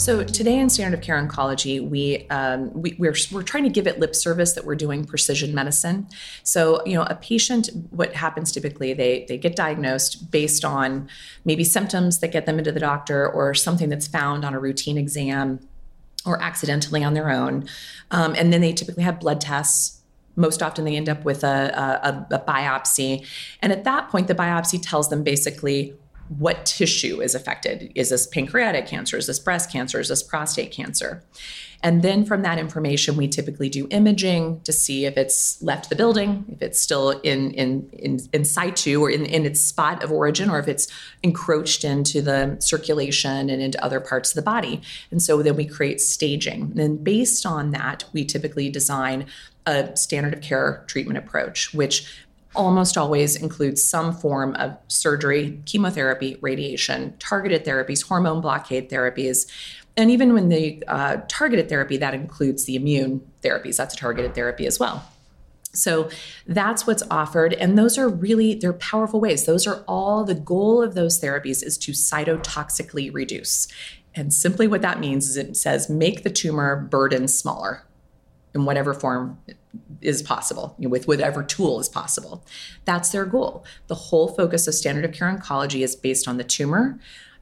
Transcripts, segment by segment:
So today in standard of care oncology, we, um, we we're we're trying to give it lip service that we're doing precision medicine. So you know, a patient, what happens typically, they they get diagnosed based on maybe symptoms that get them into the doctor or something that's found on a routine exam or accidentally on their own, um, and then they typically have blood tests most often they end up with a, a, a, biopsy. And at that point, the biopsy tells them basically what tissue is affected. Is this pancreatic cancer? Is this breast cancer? Is this prostate cancer? And then from that information, we typically do imaging to see if it's left the building, if it's still in in in, in situ or in, in its spot of origin, or if it's encroached into the circulation and into other parts of the body. And so then we create staging. And then based on that, we typically design a standard of care treatment approach, which almost always includes some form of surgery, chemotherapy, radiation, targeted therapies, hormone blockade therapies. And even when the uh, targeted therapy, that includes the immune therapies. That's a targeted therapy as well. So that's what's offered. And those are really, they're powerful ways. Those are all the goal of those therapies is to cytotoxically reduce. And simply what that means is it says make the tumor burden smaller in whatever form is possible you know, with whatever tool is possible. That's their goal. The whole focus of standard of care oncology is based on the tumor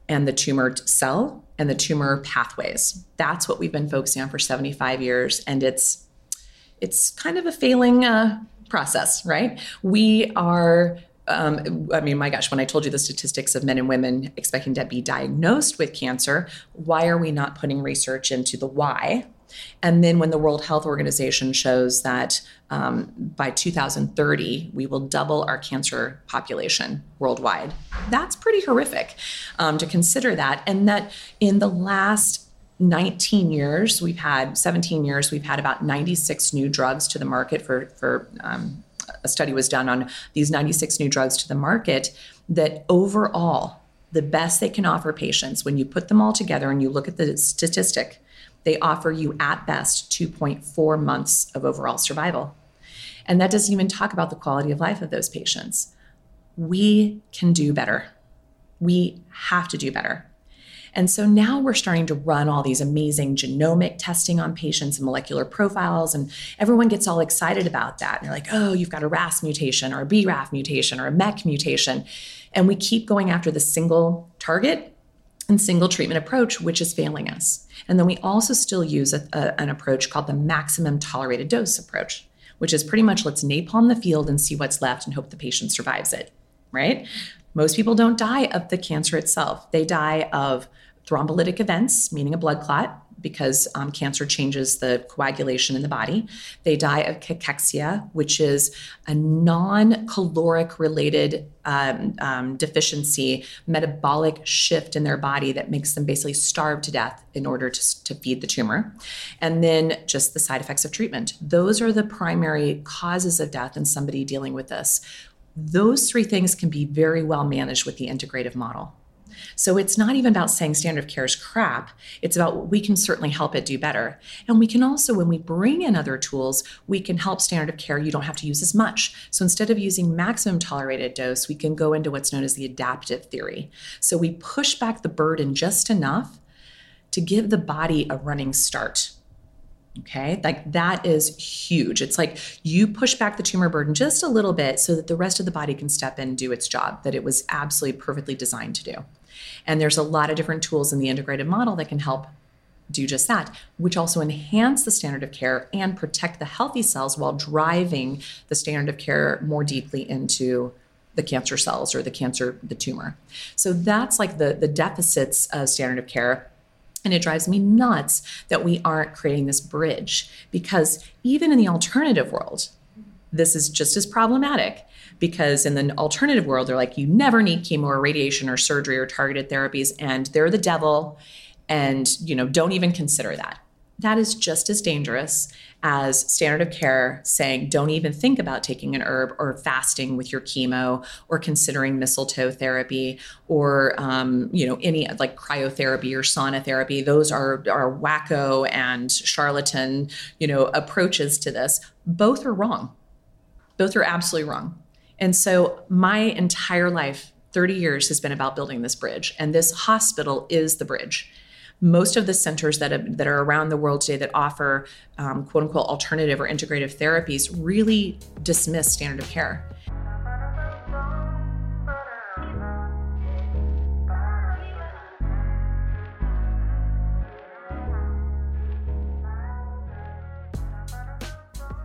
and the tumor cell and the tumor pathways. That's what we've been focusing on for 75 years, and it's it's kind of a failing uh, process, right? We are um, I mean, my gosh, when I told you the statistics of men and women expecting to be diagnosed with cancer, why are we not putting research into the why? And then when the World Health Organization shows that um, by 2030, we will double our cancer population worldwide, that's pretty horrific um, to consider that. And that in the last 19 years, we've had 17 years, we've had about 96 new drugs to the market for, for um, a study was done on these 96 new drugs to the market that overall, the best they can offer patients when you put them all together and you look at the statistic they offer you at best 2.4 months of overall survival. And that doesn't even talk about the quality of life of those patients. We can do better. We have to do better. And so now we're starting to run all these amazing genomic testing on patients and molecular profiles, and everyone gets all excited about that. And they're like, oh, you've got a RAS mutation or a BRAF mutation or a MEK mutation. And we keep going after the single target and single treatment approach, which is failing us. And then we also still use a, a, an approach called the maximum tolerated dose approach, which is pretty much let's napalm the field and see what's left and hope the patient survives it, right? Most people don't die of the cancer itself. They die of thrombolytic events, meaning a blood clot. Because um, cancer changes the coagulation in the body. They die of cachexia, which is a non caloric related um, um, deficiency, metabolic shift in their body that makes them basically starve to death in order to, to feed the tumor. And then just the side effects of treatment. Those are the primary causes of death in somebody dealing with this. Those three things can be very well managed with the integrative model. So it's not even about saying standard of care is crap. It's about we can certainly help it do better. And we can also, when we bring in other tools, we can help standard of care. You don't have to use as much. So instead of using maximum tolerated dose, we can go into what's known as the adaptive theory. So we push back the burden just enough to give the body a running start. Okay, like that is huge. It's like you push back the tumor burden just a little bit so that the rest of the body can step in and do its job that it was absolutely perfectly designed to do. And there's a lot of different tools in the integrated model that can help do just that, which also enhance the standard of care and protect the healthy cells while driving the standard of care more deeply into the cancer cells or the cancer, the tumor. So that's like the, the deficits of standard of care. And it drives me nuts that we aren't creating this bridge because even in the alternative world, this is just as problematic because in the alternative world they're like you never need chemo or radiation or surgery or targeted therapies and they're the devil and you know don't even consider that. That is just as dangerous as standard of care saying don't even think about taking an herb or fasting with your chemo or considering mistletoe therapy or um, you know any like cryotherapy or sauna therapy. Those are are wacko and charlatan you know approaches to this. Both are wrong both are absolutely wrong and so my entire life, 30 years, has been about building this bridge. And this hospital is the bridge. Most of the centers that, have, that are around the world today that offer um, quote unquote alternative or integrative therapies really dismiss standard of care.